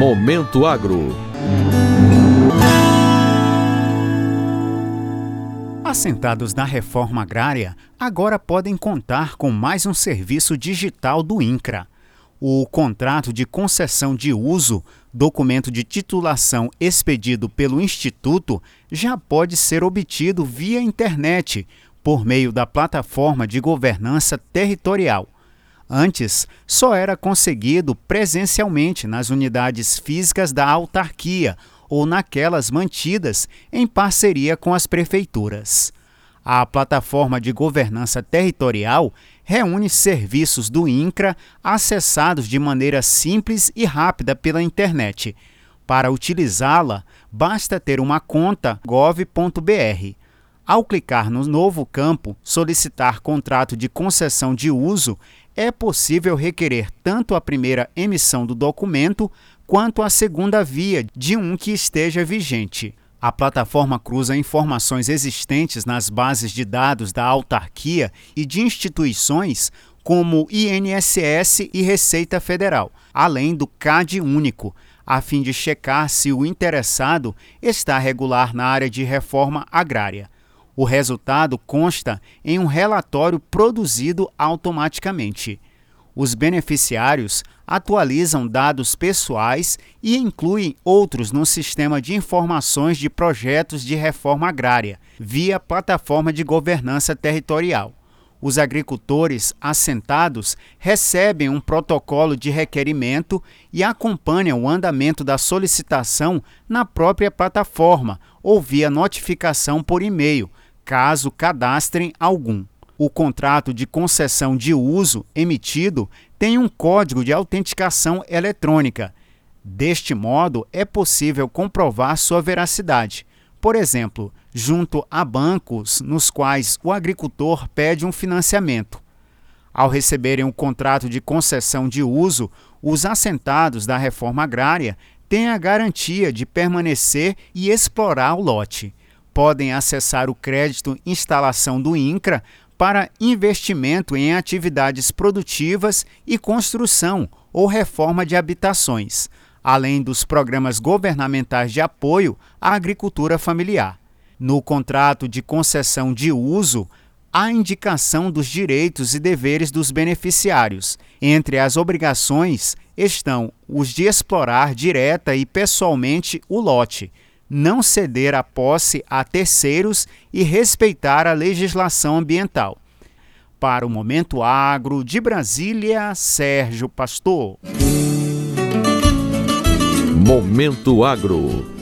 Momento Agro. Assentados na reforma agrária, agora podem contar com mais um serviço digital do INCRA. O contrato de concessão de uso, documento de titulação expedido pelo Instituto, já pode ser obtido via internet, por meio da plataforma de governança territorial. Antes, só era conseguido presencialmente nas unidades físicas da autarquia ou naquelas mantidas em parceria com as prefeituras. A plataforma de governança territorial reúne serviços do INCRA acessados de maneira simples e rápida pela internet. Para utilizá-la, basta ter uma conta gov.br. Ao clicar no novo campo Solicitar contrato de concessão de uso, é possível requerer tanto a primeira emissão do documento quanto a segunda via de um que esteja vigente. A plataforma cruza informações existentes nas bases de dados da autarquia e de instituições como INSS e Receita Federal, além do CAD único, a fim de checar se o interessado está regular na área de reforma agrária. O resultado consta em um relatório produzido automaticamente. Os beneficiários atualizam dados pessoais e incluem outros no sistema de informações de projetos de reforma agrária, via plataforma de governança territorial. Os agricultores assentados recebem um protocolo de requerimento e acompanham o andamento da solicitação na própria plataforma ou via notificação por e-mail, caso cadastrem algum. O contrato de concessão de uso emitido tem um código de autenticação eletrônica. Deste modo, é possível comprovar sua veracidade. Por exemplo, junto a bancos nos quais o agricultor pede um financiamento. Ao receberem o contrato de concessão de uso, os assentados da reforma agrária têm a garantia de permanecer e explorar o lote podem acessar o crédito instalação do INCRA para investimento em atividades produtivas e construção ou reforma de habitações, além dos programas governamentais de apoio à agricultura familiar. No contrato de concessão de uso, há indicação dos direitos e deveres dos beneficiários. Entre as obrigações estão os de explorar direta e pessoalmente o lote não ceder a posse a terceiros e respeitar a legislação ambiental. Para o Momento Agro de Brasília, Sérgio Pastor. Momento Agro